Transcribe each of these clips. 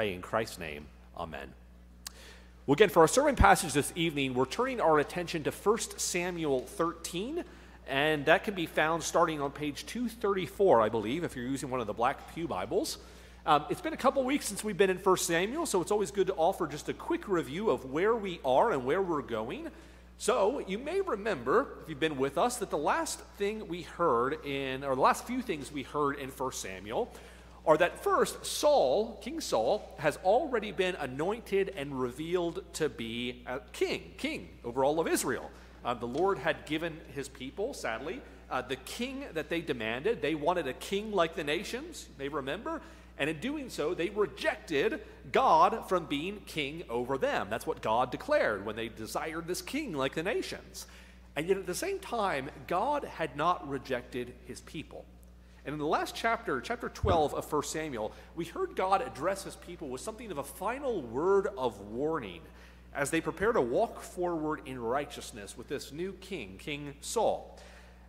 pray in Christ's name. Amen. Well, again, for our sermon passage this evening, we're turning our attention to 1 Samuel 13, and that can be found starting on page 234, I believe, if you're using one of the Black Pew Bibles. Um, it's been a couple weeks since we've been in 1 Samuel, so it's always good to offer just a quick review of where we are and where we're going. So, you may remember, if you've been with us, that the last thing we heard in, or the last few things we heard in 1 Samuel, are that first, Saul, King Saul, has already been anointed and revealed to be a king, king over all of Israel. Uh, the Lord had given his people, sadly, uh, the king that they demanded. They wanted a king like the nations, they remember. And in doing so, they rejected God from being king over them. That's what God declared when they desired this king like the nations. And yet at the same time, God had not rejected his people. And in the last chapter, chapter 12 of 1 Samuel, we heard God address his people with something of a final word of warning as they prepare to walk forward in righteousness with this new king, King Saul.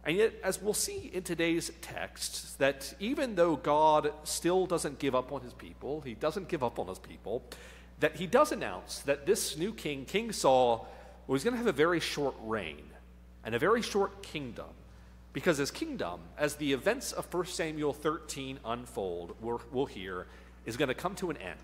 And yet, as we'll see in today's text, that even though God still doesn't give up on his people, he doesn't give up on his people, that he does announce that this new king, King Saul, was going to have a very short reign and a very short kingdom. Because his kingdom, as the events of 1 Samuel 13 unfold, we'll, we'll hear, is going to come to an end.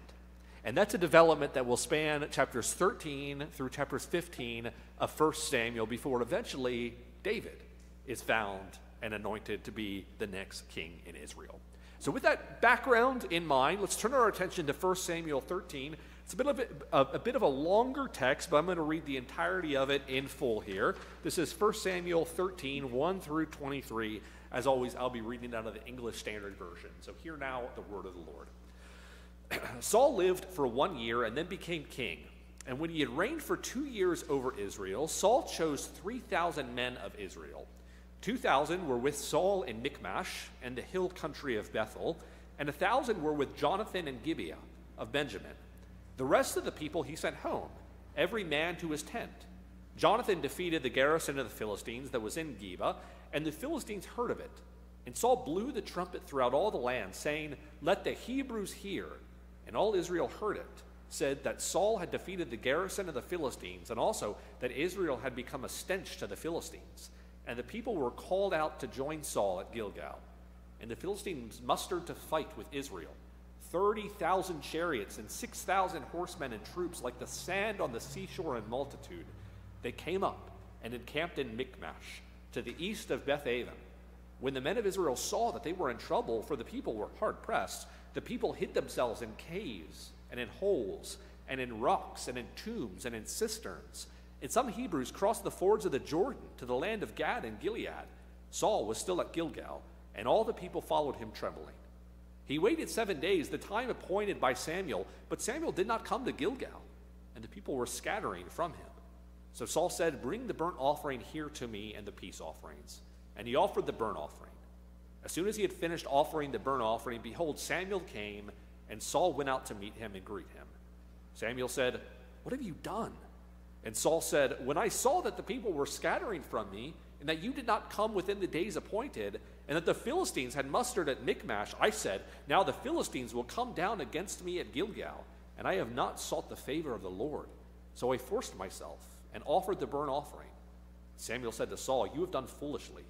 And that's a development that will span chapters 13 through chapters 15 of 1 Samuel before eventually David is found and anointed to be the next king in Israel. So, with that background in mind, let's turn our attention to 1 Samuel 13. It's a bit of a, a, bit of a longer text, but I'm going to read the entirety of it in full here. This is 1 Samuel 13, 1 through 23. As always, I'll be reading out of the English Standard Version. So, hear now the word of the Lord. Saul lived for one year and then became king. And when he had reigned for two years over Israel, Saul chose 3,000 men of Israel 2,000 were with Saul in Michmash and the hill country of Bethel, and a 1,000 were with Jonathan and Gibeah of Benjamin. The rest of the people he sent home, every man to his tent. Jonathan defeated the garrison of the Philistines that was in Geba, and the Philistines heard of it. And Saul blew the trumpet throughout all the land, saying, Let the Hebrews hear. And all Israel heard it, said that Saul had defeated the garrison of the Philistines, and also that Israel had become a stench to the Philistines. And the people were called out to join Saul at Gilgal. And the Philistines mustered to fight with Israel 30,000 chariots and 6,000 horsemen and troops, like the sand on the seashore in multitude. They came up and encamped in Michmash, to the east of Beth Aven. When the men of Israel saw that they were in trouble, for the people were hard pressed, the people hid themselves in caves and in holes and in rocks and in tombs and in cisterns. And some Hebrews crossed the fords of the Jordan to the land of Gad and Gilead. Saul was still at Gilgal, and all the people followed him trembling. He waited seven days, the time appointed by Samuel, but Samuel did not come to Gilgal, and the people were scattering from him. So Saul said, Bring the burnt offering here to me and the peace offerings. And he offered the burnt offering. As soon as he had finished offering the burnt offering, behold, Samuel came, and Saul went out to meet him and greet him. Samuel said, What have you done? And Saul said, When I saw that the people were scattering from me, and that you did not come within the days appointed, and that the Philistines had mustered at Michmash, I said, Now the Philistines will come down against me at Gilgal, and I have not sought the favor of the Lord. So I forced myself and offered the burnt offering. Samuel said to Saul, You have done foolishly.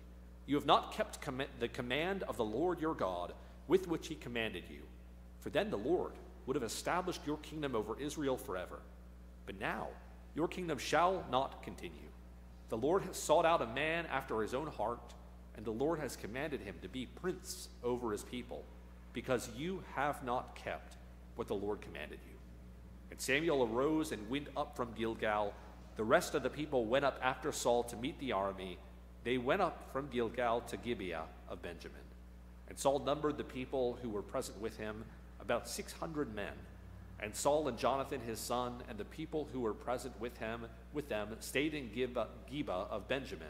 You have not kept com- the command of the Lord your God with which he commanded you. For then the Lord would have established your kingdom over Israel forever. But now, your kingdom shall not continue. The Lord has sought out a man after his own heart, and the Lord has commanded him to be prince over his people, because you have not kept what the Lord commanded you. And Samuel arose and went up from Gilgal. The rest of the people went up after Saul to meet the army. They went up from Gilgal to Gibeah of Benjamin. And Saul numbered the people who were present with him, about 600 men. And Saul and Jonathan his son and the people who were present with him with them stayed in Geba of Benjamin.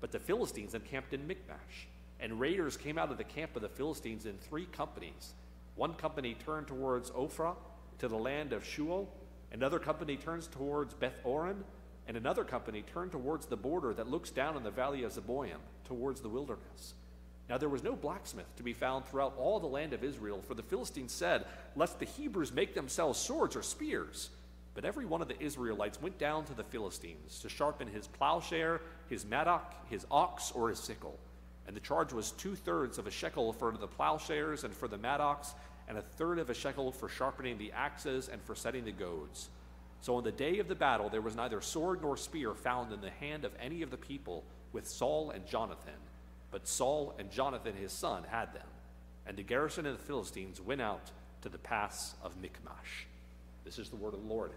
But the Philistines encamped in Michmash. And raiders came out of the camp of the Philistines in three companies. One company turned towards Ophrah to the land of Shual. Another company turns towards Beth Horon. And another company turned towards the border that looks down on the valley of Zeboim, towards the wilderness. Now there was no blacksmith to be found throughout all the land of Israel, for the Philistines said, Lest the Hebrews make themselves swords or spears. But every one of the Israelites went down to the Philistines to sharpen his plowshare, his mattock, his ox, or his sickle. And the charge was two thirds of a shekel for the plowshares and for the mattocks, and a third of a shekel for sharpening the axes and for setting the goads. So on the day of the battle, there was neither sword nor spear found in the hand of any of the people with Saul and Jonathan but Saul and Jonathan his son had them. And the garrison of the Philistines went out to the pass of Michmash. This is the word of the Lord.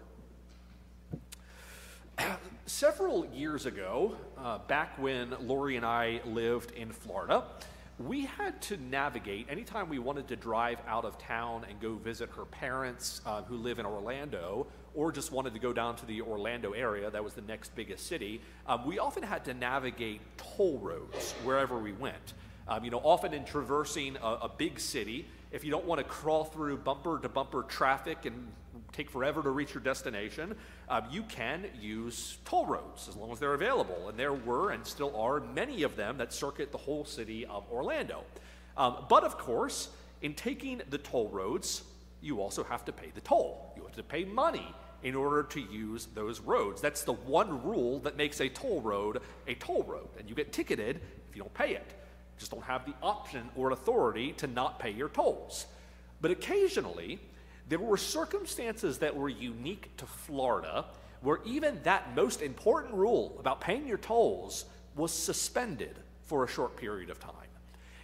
Several years ago, uh, back when Lori and I lived in Florida, we had to navigate anytime we wanted to drive out of town and go visit her parents uh, who live in Orlando or just wanted to go down to the Orlando area, that was the next biggest city, um, we often had to navigate toll roads wherever we went. Um, you know, often in traversing a, a big city, if you don't want to crawl through bumper to bumper traffic and take forever to reach your destination, um, you can use toll roads as long as they're available. And there were and still are many of them that circuit the whole city of Orlando. Um, but of course, in taking the toll roads, you also have to pay the toll. You have to pay money in order to use those roads. That's the one rule that makes a toll road a toll road. And you get ticketed if you don't pay it. Just don't have the option or authority to not pay your tolls. But occasionally, there were circumstances that were unique to Florida where even that most important rule about paying your tolls was suspended for a short period of time.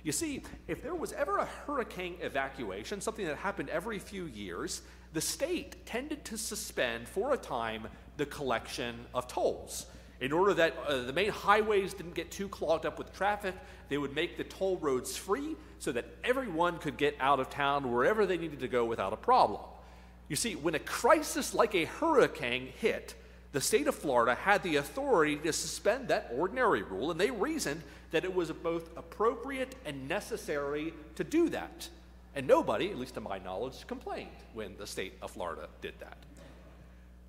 You see, if there was ever a hurricane evacuation, something that happened every few years, the state tended to suspend for a time the collection of tolls. In order that uh, the main highways didn't get too clogged up with traffic, they would make the toll roads free so that everyone could get out of town wherever they needed to go without a problem. You see, when a crisis like a hurricane hit, the state of Florida had the authority to suspend that ordinary rule, and they reasoned that it was both appropriate and necessary to do that. And nobody, at least to my knowledge, complained when the state of Florida did that.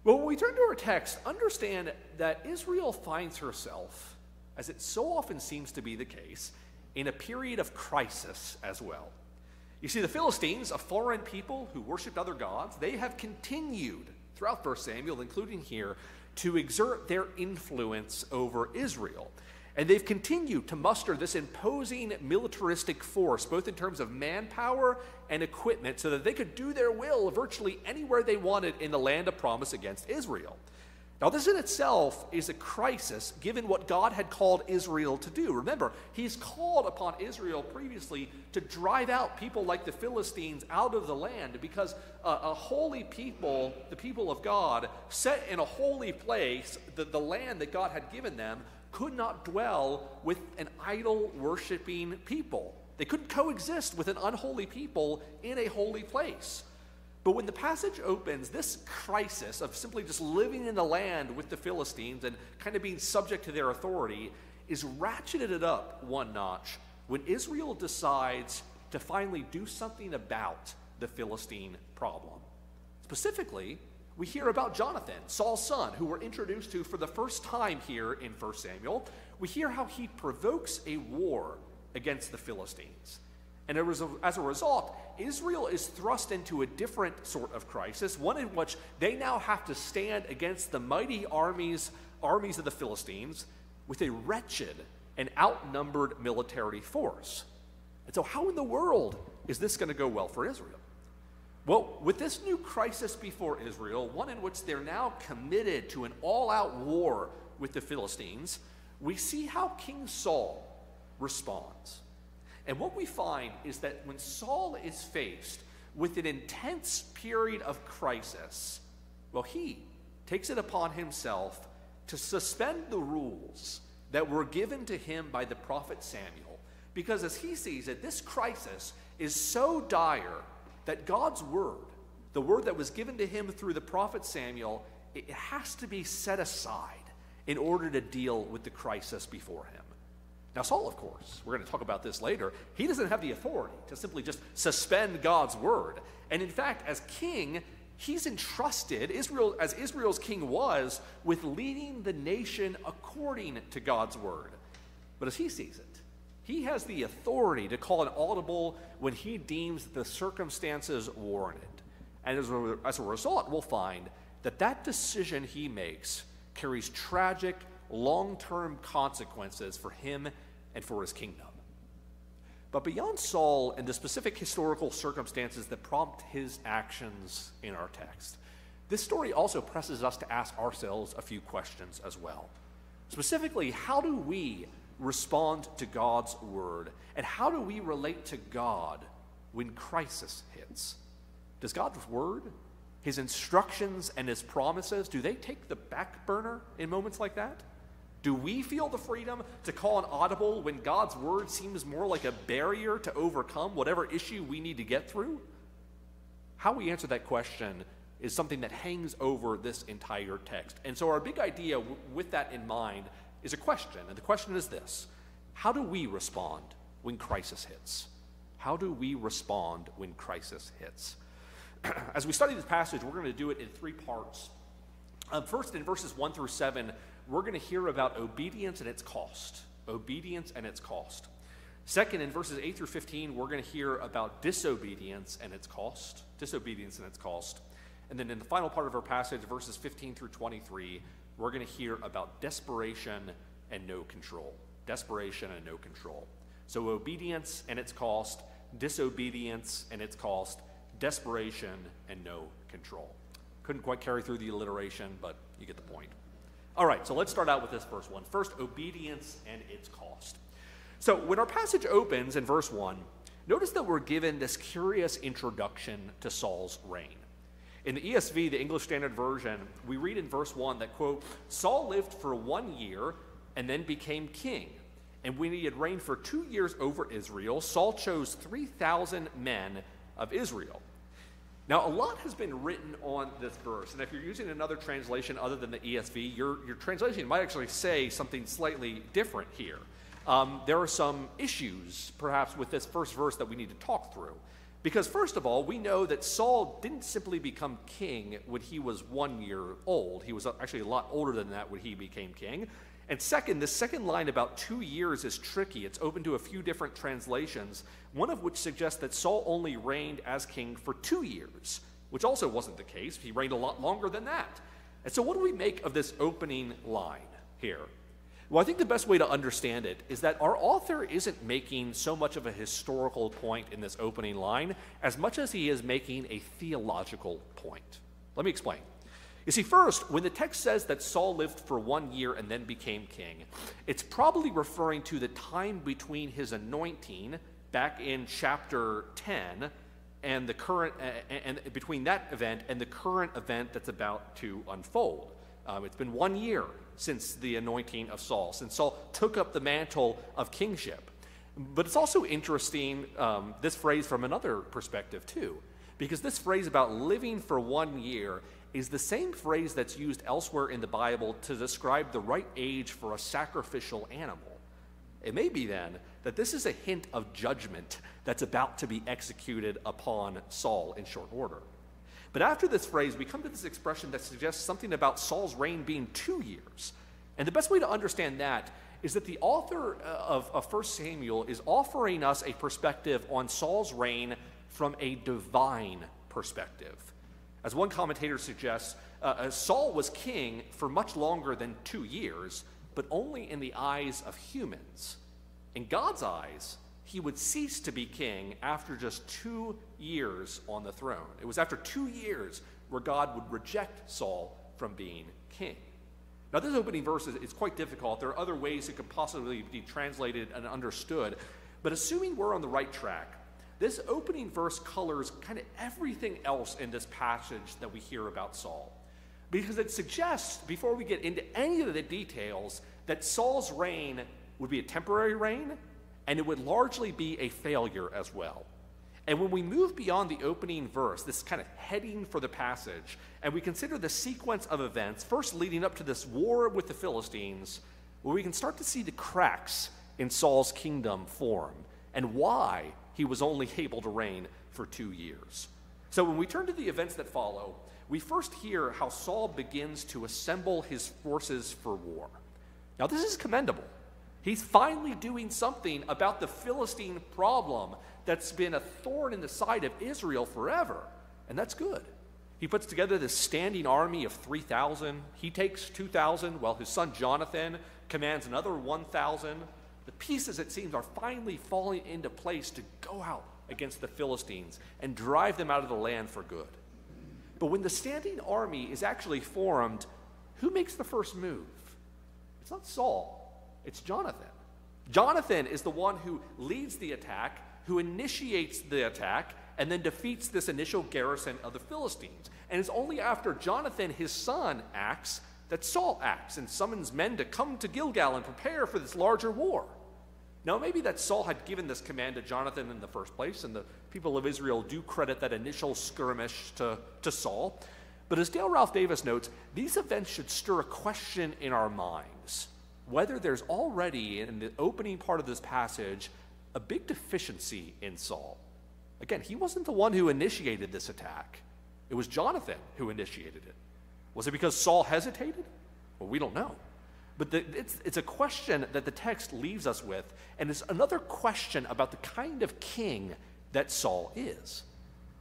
Well, when we turn to our text, understand that Israel finds herself, as it so often seems to be the case, in a period of crisis as well. You see, the Philistines, a foreign people who worshiped other gods, they have continued throughout 1 Samuel, including here, to exert their influence over Israel. And they've continued to muster this imposing militaristic force, both in terms of manpower and equipment, so that they could do their will virtually anywhere they wanted in the land of promise against Israel. Now, this in itself is a crisis given what God had called Israel to do. Remember, He's called upon Israel previously to drive out people like the Philistines out of the land because a, a holy people, the people of God, set in a holy place, the, the land that God had given them, could not dwell with an idol worshiping people. They couldn't coexist with an unholy people in a holy place. But when the passage opens, this crisis of simply just living in the land with the Philistines and kind of being subject to their authority is ratcheted up one notch when Israel decides to finally do something about the Philistine problem. Specifically, we hear about Jonathan, Saul's son, who we're introduced to for the first time here in 1 Samuel. We hear how he provokes a war against the Philistines. And as a result, Israel is thrust into a different sort of crisis, one in which they now have to stand against the mighty armies, armies of the Philistines with a wretched and outnumbered military force. And so, how in the world is this going to go well for Israel? Well, with this new crisis before Israel, one in which they're now committed to an all out war with the Philistines, we see how King Saul responds. And what we find is that when Saul is faced with an intense period of crisis, well, he takes it upon himself to suspend the rules that were given to him by the prophet Samuel. Because as he sees it, this crisis is so dire that God's word, the word that was given to him through the prophet Samuel, it has to be set aside in order to deal with the crisis before him. Now, Saul, of course, we're going to talk about this later, he doesn't have the authority to simply just suspend God's word. And in fact, as king, he's entrusted, Israel, as Israel's king was, with leading the nation according to God's word. But as he sees it, He has the authority to call an audible when he deems the circumstances warranted. And as a, as a result, we'll find that that decision he makes carries tragic, long term consequences for him and for his kingdom. But beyond Saul and the specific historical circumstances that prompt his actions in our text, this story also presses us to ask ourselves a few questions as well. Specifically, how do we respond to God's word? And how do we relate to God when crisis hits? Does God's word, his instructions, and his promises, do they take the back burner in moments like that? Do we feel the freedom to call an audible when God's word seems more like a barrier to overcome whatever issue we need to get through? How we answer that question is something that hangs over this entire text. And so, our big idea w- with that in mind is a question. And the question is this How do we respond when crisis hits? How do we respond when crisis hits? As we study this passage, we're going to do it in three parts. Um, first, in verses 1 through 7, we're going to hear about obedience and its cost. Obedience and its cost. Second, in verses 8 through 15, we're going to hear about disobedience and its cost. Disobedience and its cost. And then in the final part of our passage, verses 15 through 23, we're going to hear about desperation and no control. Desperation and no control. So, obedience and its cost, disobedience and its cost, desperation and no control. Couldn't quite carry through the alliteration, but you get the point. All right, so let's start out with this first one. First, obedience and its cost. So, when our passage opens in verse 1, notice that we're given this curious introduction to Saul's reign. In the ESV, the English Standard Version, we read in verse 1 that, quote, Saul lived for one year and then became king. And when he had reigned for two years over Israel, Saul chose 3,000 men of Israel. Now, a lot has been written on this verse, and if you're using another translation other than the ESV, your, your translation might actually say something slightly different here. Um, there are some issues, perhaps, with this first verse that we need to talk through. Because, first of all, we know that Saul didn't simply become king when he was one year old. He was actually a lot older than that when he became king. And second, the second line about two years is tricky. It's open to a few different translations, one of which suggests that Saul only reigned as king for two years, which also wasn't the case. He reigned a lot longer than that. And so, what do we make of this opening line here? Well, I think the best way to understand it is that our author isn't making so much of a historical point in this opening line as much as he is making a theological point. Let me explain. You see, first, when the text says that Saul lived for one year and then became king, it's probably referring to the time between his anointing back in chapter 10 and the current, and between that event and the current event that's about to unfold. Um, it's been one year since the anointing of Saul, since Saul took up the mantle of kingship. But it's also interesting, um, this phrase from another perspective, too, because this phrase about living for one year is the same phrase that's used elsewhere in the Bible to describe the right age for a sacrificial animal. It may be then that this is a hint of judgment that's about to be executed upon Saul in short order. But after this phrase, we come to this expression that suggests something about Saul's reign being two years. And the best way to understand that is that the author uh, of, of 1 Samuel is offering us a perspective on Saul's reign from a divine perspective. As one commentator suggests, uh, uh, Saul was king for much longer than two years, but only in the eyes of humans. In God's eyes, he would cease to be king after just two years on the throne. It was after two years where God would reject Saul from being king. Now, this opening verse is, is quite difficult. There are other ways it could possibly be translated and understood. But assuming we're on the right track, this opening verse colors kind of everything else in this passage that we hear about Saul. Because it suggests, before we get into any of the details, that Saul's reign would be a temporary reign and it would largely be a failure as well. And when we move beyond the opening verse, this kind of heading for the passage, and we consider the sequence of events, first leading up to this war with the Philistines, where we can start to see the cracks in Saul's kingdom form and why he was only able to reign for two years. So when we turn to the events that follow, we first hear how Saul begins to assemble his forces for war. Now, this is commendable. He's finally doing something about the Philistine problem that's been a thorn in the side of Israel forever. And that's good. He puts together this standing army of 3,000. He takes 2,000, while his son Jonathan commands another 1,000. The pieces, it seems, are finally falling into place to go out against the Philistines and drive them out of the land for good. But when the standing army is actually formed, who makes the first move? It's not Saul, it's Jonathan. Jonathan is the one who leads the attack, who initiates the attack, and then defeats this initial garrison of the Philistines. And it's only after Jonathan, his son, acts that Saul acts and summons men to come to Gilgal and prepare for this larger war. Now, maybe that Saul had given this command to Jonathan in the first place, and the people of Israel do credit that initial skirmish to, to Saul. But as Dale Ralph Davis notes, these events should stir a question in our minds whether there's already, in the opening part of this passage, a big deficiency in Saul. Again, he wasn't the one who initiated this attack, it was Jonathan who initiated it. Was it because Saul hesitated? Well, we don't know. But the, it's, it's a question that the text leaves us with, and it's another question about the kind of king that Saul is.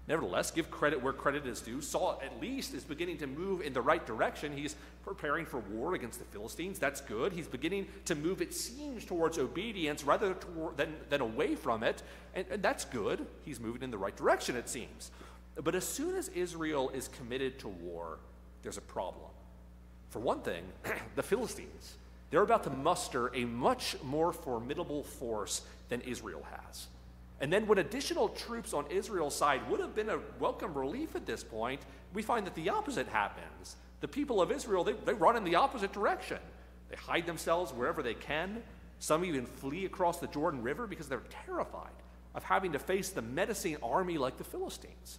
Nevertheless, give credit where credit is due. Saul, at least, is beginning to move in the right direction. He's preparing for war against the Philistines. That's good. He's beginning to move, it seems, towards obedience rather than, than away from it. And, and that's good. He's moving in the right direction, it seems. But as soon as Israel is committed to war, there's a problem. For one thing, the Philistines, they're about to muster a much more formidable force than Israel has. And then, when additional troops on Israel's side would have been a welcome relief at this point, we find that the opposite happens. The people of Israel, they, they run in the opposite direction. They hide themselves wherever they can. Some even flee across the Jordan River because they're terrified of having to face the menacing army like the Philistines.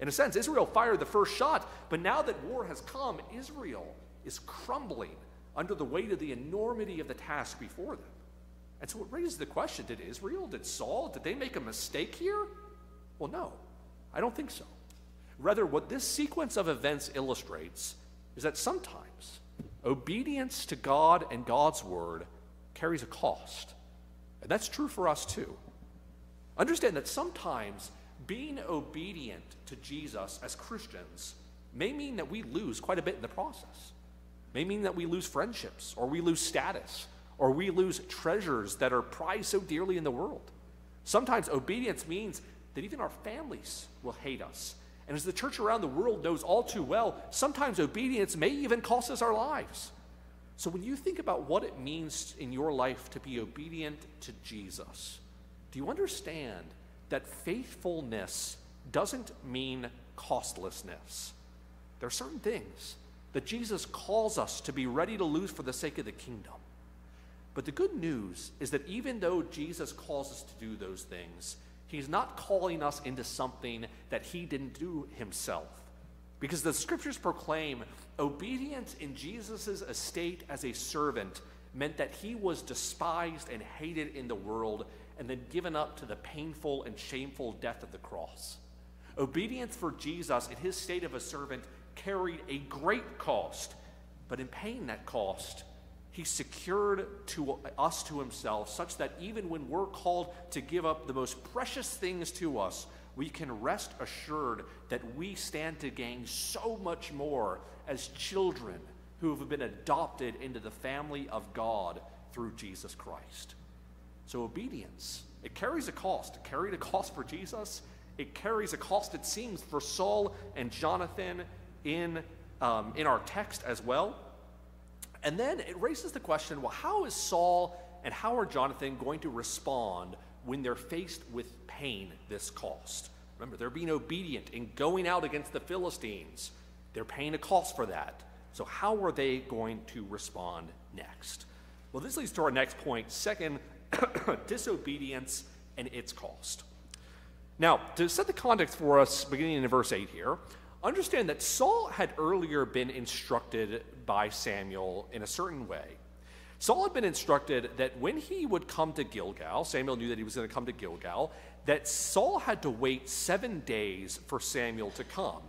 In a sense, Israel fired the first shot, but now that war has come, Israel is crumbling under the weight of the enormity of the task before them. And so it raises the question did Israel, did Saul, did they make a mistake here? Well, no, I don't think so. Rather, what this sequence of events illustrates is that sometimes obedience to God and God's word carries a cost. And that's true for us too. Understand that sometimes being obedient to Jesus as Christians may mean that we lose quite a bit in the process may mean that we lose friendships or we lose status or we lose treasures that are prized so dearly in the world. Sometimes obedience means that even our families will hate us. And as the church around the world knows all too well, sometimes obedience may even cost us our lives. So when you think about what it means in your life to be obedient to Jesus, do you understand that faithfulness doesn't mean costlessness? There are certain things that Jesus calls us to be ready to lose for the sake of the kingdom. But the good news is that even though Jesus calls us to do those things, he's not calling us into something that he didn't do himself. Because the scriptures proclaim obedience in Jesus' estate as a servant meant that he was despised and hated in the world and then given up to the painful and shameful death of the cross. Obedience for Jesus in his state of a servant carried a great cost, but in paying that cost, he secured to us to himself such that even when we're called to give up the most precious things to us, we can rest assured that we stand to gain so much more as children who have been adopted into the family of God through Jesus Christ. So, obedience, it carries a cost. It carried a cost for Jesus. It carries a cost, it seems, for Saul and Jonathan in, um, in our text as well. And then it raises the question well, how is Saul and how are Jonathan going to respond when they're faced with pain this cost? Remember, they're being obedient in going out against the Philistines. They're paying a cost for that. So, how are they going to respond next? Well, this leads to our next point second, disobedience and its cost. Now, to set the context for us, beginning in verse 8 here, understand that Saul had earlier been instructed by Samuel in a certain way. Saul had been instructed that when he would come to Gilgal, Samuel knew that he was going to come to Gilgal, that Saul had to wait seven days for Samuel to come.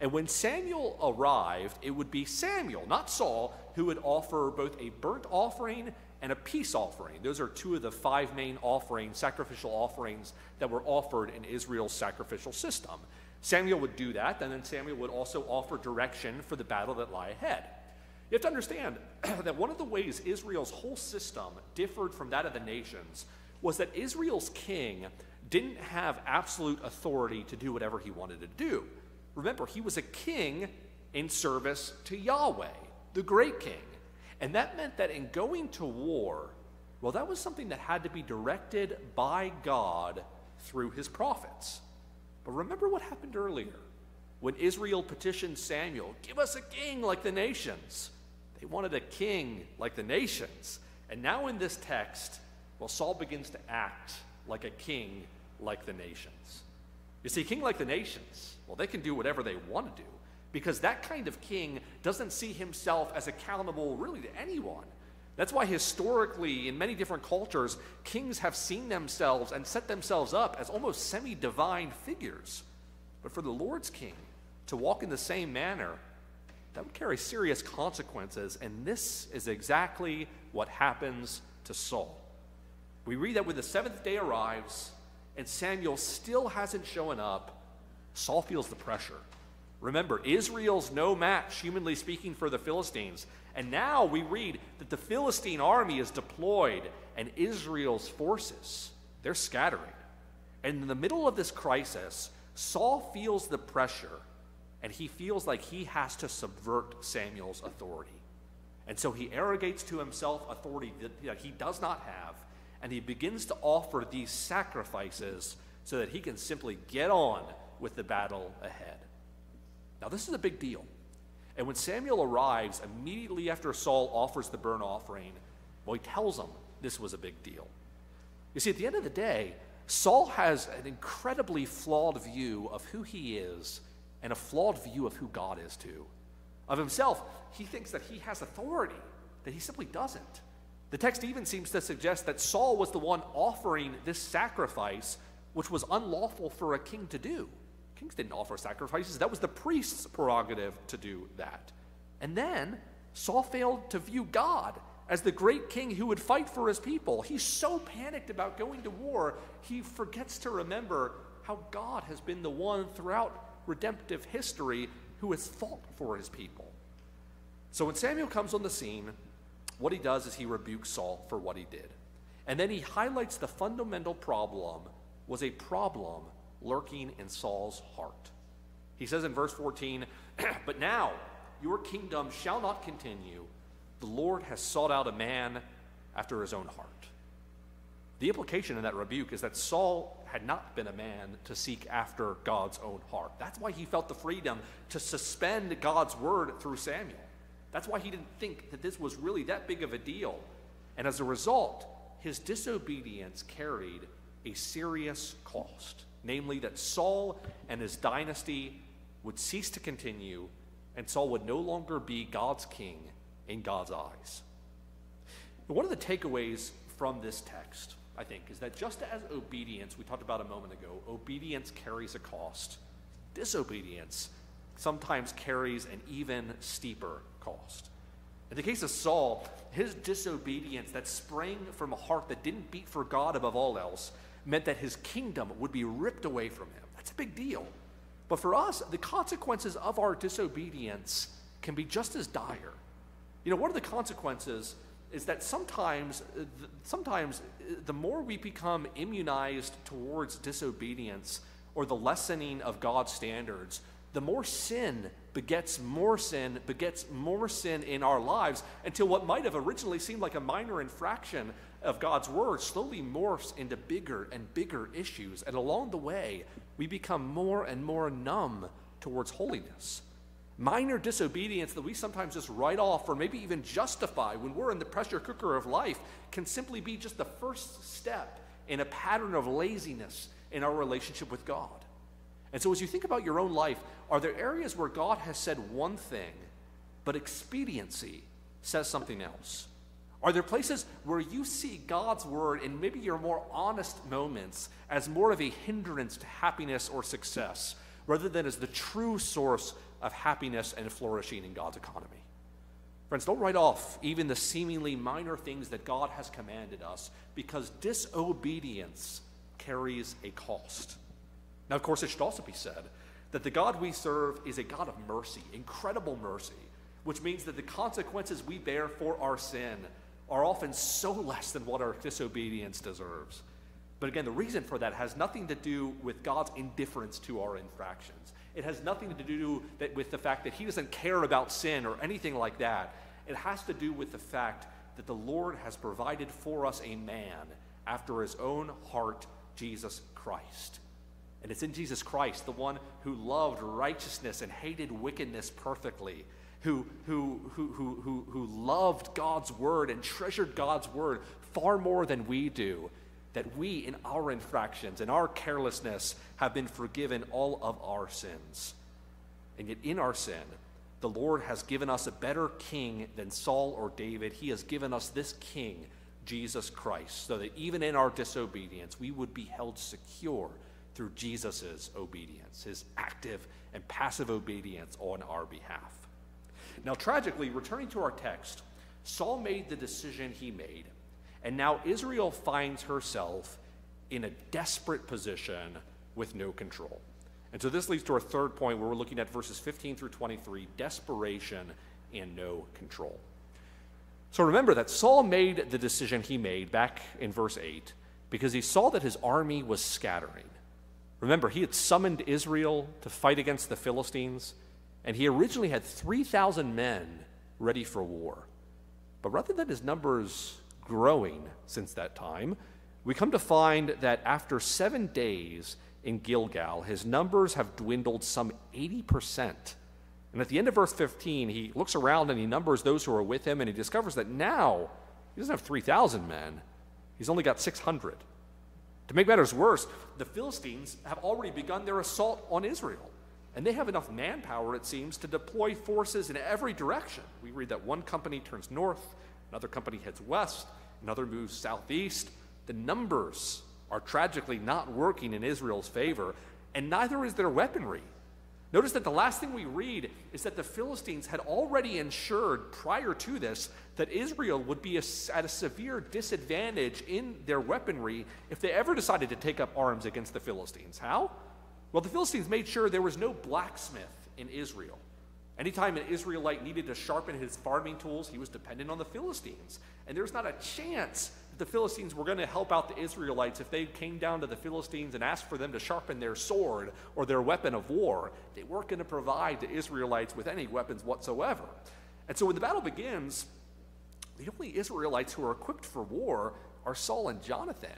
And when Samuel arrived, it would be Samuel, not Saul, who would offer both a burnt offering and a peace offering. Those are two of the five main offerings, sacrificial offerings, that were offered in Israel's sacrificial system. Samuel would do that, and then Samuel would also offer direction for the battle that lie ahead. You have to understand that one of the ways Israel's whole system differed from that of the nations was that Israel's king didn't have absolute authority to do whatever he wanted to do. Remember, he was a king in service to Yahweh, the great king. And that meant that in going to war, well, that was something that had to be directed by God through his prophets. But remember what happened earlier when Israel petitioned Samuel, Give us a king like the nations. They wanted a king like the nations. And now in this text, well, Saul begins to act like a king like the nations. You see, king like the nations, well, they can do whatever they want to do because that kind of king doesn't see himself as accountable really to anyone. That's why historically, in many different cultures, kings have seen themselves and set themselves up as almost semi divine figures. But for the Lord's king to walk in the same manner, that would carry serious consequences, and this is exactly what happens to Saul. We read that when the seventh day arrives and Samuel still hasn't shown up, Saul feels the pressure. Remember, Israel's no match, humanly speaking, for the Philistines. And now we read that the Philistine army is deployed and Israel's forces, they're scattering. And in the middle of this crisis, Saul feels the pressure and he feels like he has to subvert Samuel's authority. And so he arrogates to himself authority that he does not have, and he begins to offer these sacrifices so that he can simply get on with the battle ahead. Now, this is a big deal. And when Samuel arrives immediately after Saul offers the burnt offering, well, he tells him this was a big deal. You see, at the end of the day, Saul has an incredibly flawed view of who he is and a flawed view of who God is too. Of himself, he thinks that he has authority, that he simply doesn't. The text even seems to suggest that Saul was the one offering this sacrifice, which was unlawful for a king to do. Kings didn't offer sacrifices, that was the priest's prerogative to do that. And then Saul failed to view God as the great king who would fight for his people. He's so panicked about going to war, he forgets to remember how God has been the one throughout redemptive history who has fought for his people. So when Samuel comes on the scene, what he does is he rebukes Saul for what he did. And then he highlights the fundamental problem was a problem lurking in Saul's heart. He says in verse 14, But now your kingdom shall not continue. The Lord has sought out a man after his own heart. The implication in that rebuke is that Saul had not been a man to seek after God's own heart. That's why he felt the freedom to suspend God's word through Samuel. That's why he didn't think that this was really that big of a deal. And as a result, his disobedience carried a serious cost namely that Saul and his dynasty would cease to continue, and Saul would no longer be God's king in God's eyes. one of the takeaways from this text I think, is that just as obedience, we talked about a moment ago, obedience carries a cost, disobedience sometimes carries an even steeper cost. In the case of Saul, his disobedience that sprang from a heart that didn't beat for God above all else meant that his kingdom would be ripped away from him. That's a big deal. But for us, the consequences of our disobedience can be just as dire. You know, one of the consequences is that sometimes, uh, sometimes uh, the more we become immunized towards disobedience or the lessening of God's standards, the more sin begets more sin, begets more sin in our lives until what might have originally seemed like a minor infraction of God's word slowly morphs into bigger and bigger issues. And along the way, we become more and more numb towards holiness minor disobedience that we sometimes just write off or maybe even justify when we're in the pressure cooker of life can simply be just the first step in a pattern of laziness in our relationship with God. And so, as you think about your own life, are there areas where God has said one thing, but expediency says something else? Are there places where you see God's word in maybe your more honest moments as more of a hindrance to happiness or success, rather than as the true source of happiness and flourishing in God's economy. Friends, don't write off even the seemingly minor things that God has commanded us because disobedience carries a cost. Now, of course, it should also be said that the God we serve is a God of mercy, incredible mercy, which means that the consequences we bear for our sin are often so less than what our disobedience deserves. But again, the reason for that has nothing to do with God's indifference to our infractions. It has nothing to do that, with the fact that He doesn't care about sin or anything like that. It has to do with the fact that the Lord has provided for us a man after His own heart, Jesus Christ. And it's in Jesus Christ, the one who loved righteousness and hated wickedness perfectly, who, who, who, who, who, loved God's word and treasured God's word far more than we do, that we, in our infractions and our carelessness, have been forgiven all of our sins. And yet, in our sin, the Lord has given us a better king than Saul or David. He has given us this king, Jesus Christ, so that even in our disobedience, we would be held secure through Jesus' obedience, his active and passive obedience on our behalf. Now, tragically, returning to our text, Saul made the decision he made, and now Israel finds herself in a desperate position with no control. And so this leads to our third point where we're looking at verses 15 through 23 desperation and no control. So remember that Saul made the decision he made back in verse 8 because he saw that his army was scattering. Remember, he had summoned Israel to fight against the Philistines, and he originally had 3,000 men ready for war. But rather than his numbers growing since that time, we come to find that after seven days in Gilgal, his numbers have dwindled some 80%. And at the end of verse 15, he looks around and he numbers those who are with him, and he discovers that now he doesn't have 3,000 men, he's only got 600. To make matters worse, the Philistines have already begun their assault on Israel. And they have enough manpower, it seems, to deploy forces in every direction. We read that one company turns north, another company heads west, another moves southeast. The numbers are tragically not working in Israel's favor, and neither is their weaponry. Notice that the last thing we read is that the Philistines had already ensured prior to this that Israel would be a, at a severe disadvantage in their weaponry if they ever decided to take up arms against the Philistines. How? Well, the Philistines made sure there was no blacksmith in Israel. Anytime an Israelite needed to sharpen his farming tools, he was dependent on the Philistines. And there's not a chance the Philistines were going to help out the Israelites if they came down to the Philistines and asked for them to sharpen their sword or their weapon of war. They weren't going to provide the Israelites with any weapons whatsoever. And so when the battle begins, the only Israelites who are equipped for war are Saul and Jonathan.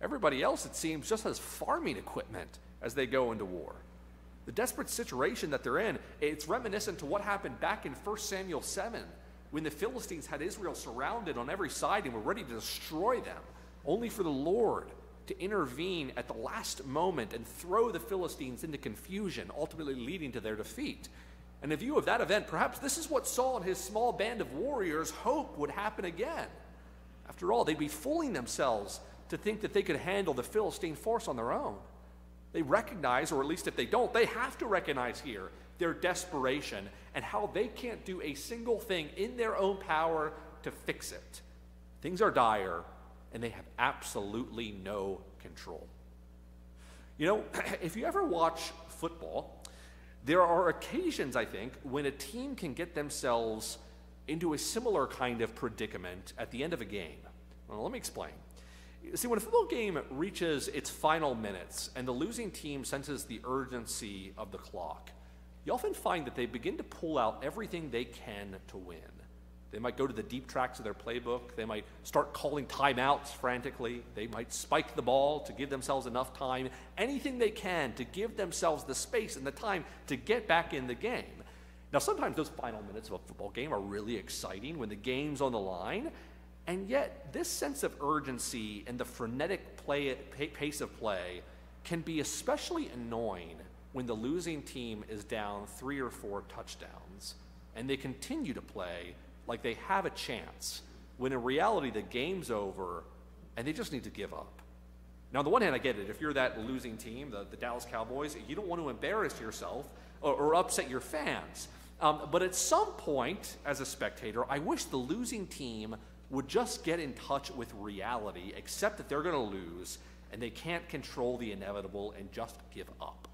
Everybody else, it seems, just has farming equipment as they go into war. The desperate situation that they're in, it's reminiscent to what happened back in 1 Samuel 7 when the Philistines had Israel surrounded on every side and were ready to destroy them, only for the Lord to intervene at the last moment and throw the Philistines into confusion, ultimately leading to their defeat. And in view of that event, perhaps this is what Saul and his small band of warriors hope would happen again. After all, they'd be fooling themselves to think that they could handle the Philistine force on their own. They recognize, or at least if they don't, they have to recognize here their desperation and how they can't do a single thing in their own power to fix it. Things are dire, and they have absolutely no control. You know, if you ever watch football, there are occasions, I think, when a team can get themselves into a similar kind of predicament at the end of a game. Well, let me explain. See, when a football game reaches its final minutes and the losing team senses the urgency of the clock, you often find that they begin to pull out everything they can to win. They might go to the deep tracks of their playbook. They might start calling timeouts frantically. They might spike the ball to give themselves enough time. Anything they can to give themselves the space and the time to get back in the game. Now, sometimes those final minutes of a football game are really exciting when the game's on the line. And yet, this sense of urgency and the frenetic play, pace of play can be especially annoying when the losing team is down three or four touchdowns and they continue to play like they have a chance, when in reality the game's over and they just need to give up. Now, on the one hand, I get it. If you're that losing team, the, the Dallas Cowboys, you don't want to embarrass yourself or, or upset your fans. Um, but at some point, as a spectator, I wish the losing team would just get in touch with reality, accept that they're going to lose, and they can't control the inevitable, and just give up.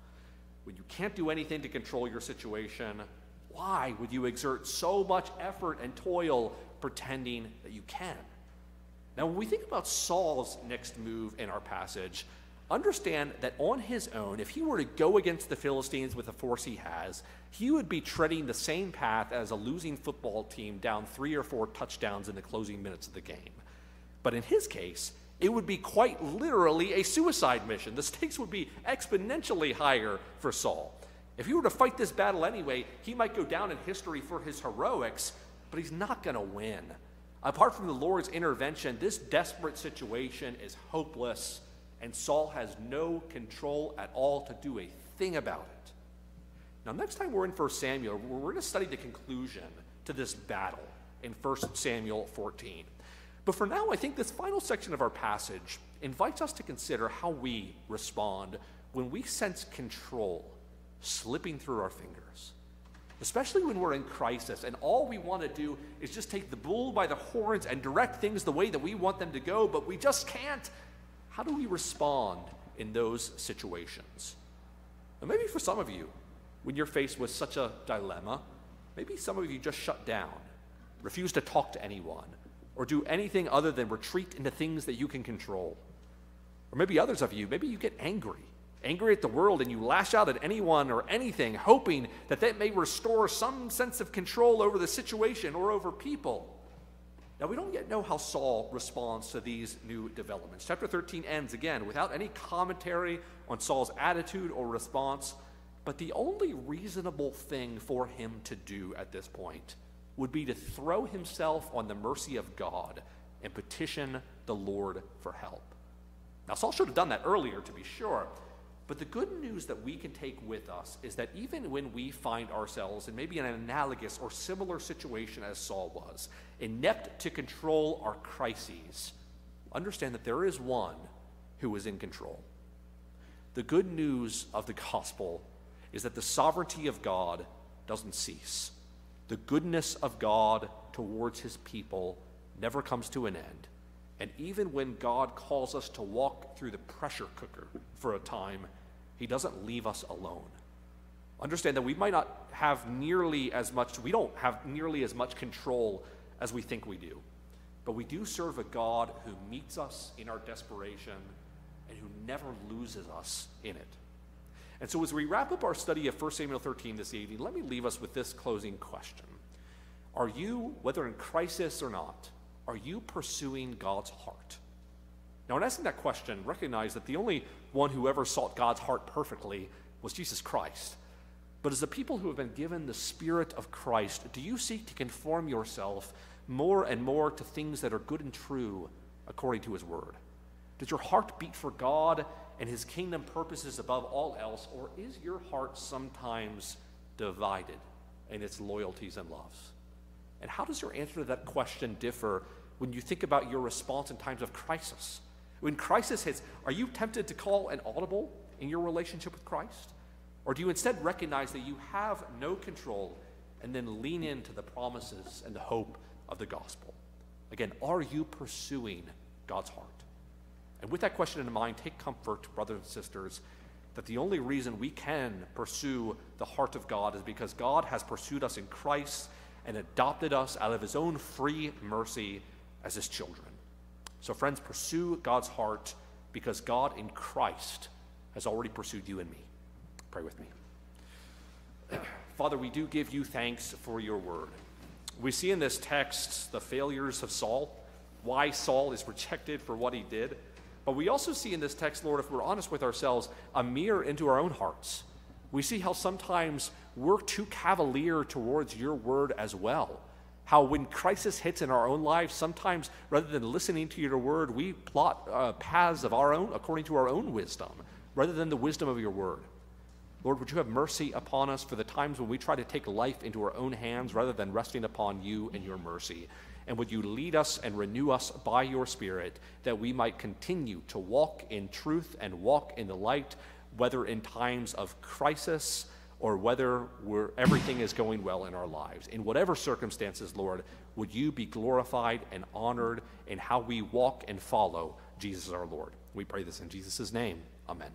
When you can't do anything to control your situation, why would you exert so much effort and toil pretending that you can? Now, when we think about Saul's next move in our passage, understand that on his own, if he were to go against the Philistines with the force he has, he would be treading the same path as a losing football team down three or four touchdowns in the closing minutes of the game. But in his case, it would be quite literally a suicide mission. The stakes would be exponentially higher for Saul. If he were to fight this battle anyway, he might go down in history for his heroics, but he's not going to win. Apart from the Lord's intervention, this desperate situation is hopeless, and Saul has no control at all to do a thing about it. Now, next time we're in 1 Samuel, we're going to study the conclusion to this battle in 1 Samuel 14. But for now, I think this final section of our passage invites us to consider how we respond when we sense control slipping through our fingers. Especially when we're in crisis and all we want to do is just take the bull by the horns and direct things the way that we want them to go, but we just can't. How do we respond in those situations? And maybe for some of you, when you're faced with such a dilemma, maybe some of you just shut down, refuse to talk to anyone, or do anything other than retreat into things that you can control. Or maybe others of you, maybe you get angry, angry at the world, and you lash out at anyone or anything, hoping that that may restore some sense of control over the situation or over people. Now, we don't yet know how Saul responds to these new developments. Chapter 13 ends again without any commentary on Saul's attitude or response, but the only reasonable thing for him to do at this point would be to throw himself on the mercy of God and petition the Lord for help. Now, Saul should have done that earlier, to be sure. But the good news that we can take with us is that even when we find ourselves in maybe an analogous or similar situation as Saul was, inept to control our crises, understand that there is one who is in control. The good news of the gospel is that the sovereignty of God doesn't cease the goodness of God towards his people never comes to an end. And even when God calls us to walk through the pressure cooker for a time, he doesn't leave us alone. Understand that we might not have nearly as much, we don't have nearly as much control as we think we do. But we do serve a God who meets us in our desperation and who never loses us in it. And so, as we wrap up our study of 1 Samuel 13 this evening, let me leave us with this closing question Are you, whether in crisis or not, are you pursuing God's heart? Now, in asking that question, recognize that the only one who ever sought God's heart perfectly was Jesus Christ. But as the people who have been given the Spirit of Christ, do you seek to conform yourself more and more to things that are good and true according to His Word? Does your heart beat for God and his kingdom purposes above all else, or is your heart sometimes divided in its loyalties and loves? And how does your answer to that question differ when you think about your response in times of crisis? When crisis hits, are you tempted to call an audible in your relationship with Christ? Or do you instead recognize that you have no control and then lean into the promises and the hope of the gospel? Again, are you pursuing God's heart? And with that question in mind, take comfort, brothers and sisters, that the only reason we can pursue the heart of God is because God has pursued us in Christ and adopted us out of his own free mercy as his children. So, friends, pursue God's heart because God in Christ has already pursued you and me. Pray with me. Father, we do give you thanks for your word. We see in this text the failures of Saul, why Saul is rejected for what he did. But we also see in this text, Lord, if we're honest with ourselves, a mirror into our own hearts. We see how sometimes we're too cavalier towards your word as well. How when crisis hits in our own lives, sometimes rather than listening to your word, we plot uh, paths of our own according to our own wisdom rather than the wisdom of your word. Lord, would you have mercy upon us for the times when we try to take life into our own hands rather than resting upon you and your mercy? And would you lead us and renew us by your Spirit that we might continue to walk in truth and walk in the light, whether in times of crisis or whether everything is going well in our lives. In whatever circumstances, Lord, would you be glorified and honored in how we walk and follow Jesus our Lord? We pray this in Jesus' name. Amen.